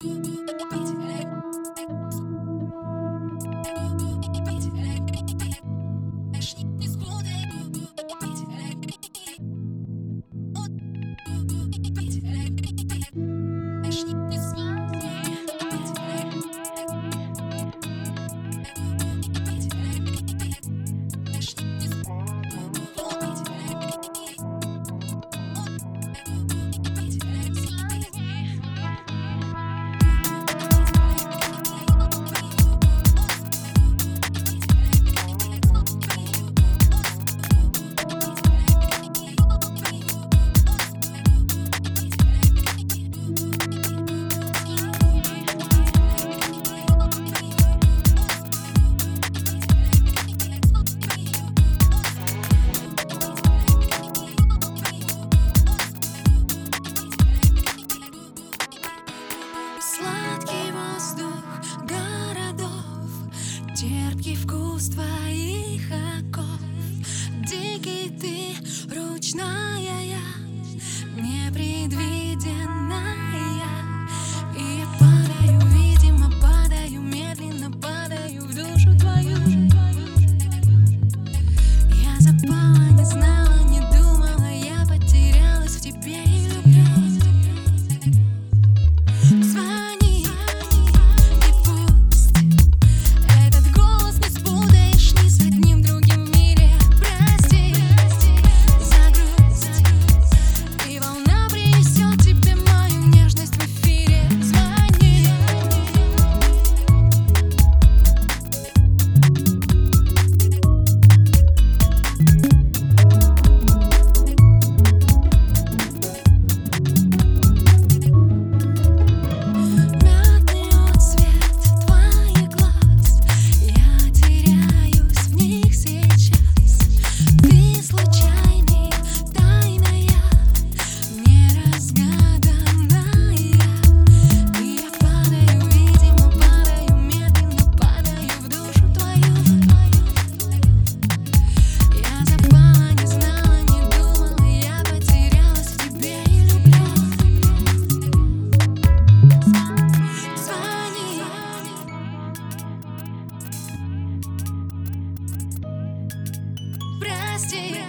Thank you. Терпкий вкус твоих оков. Дикий ты, ручная я Непредвиденная plastic.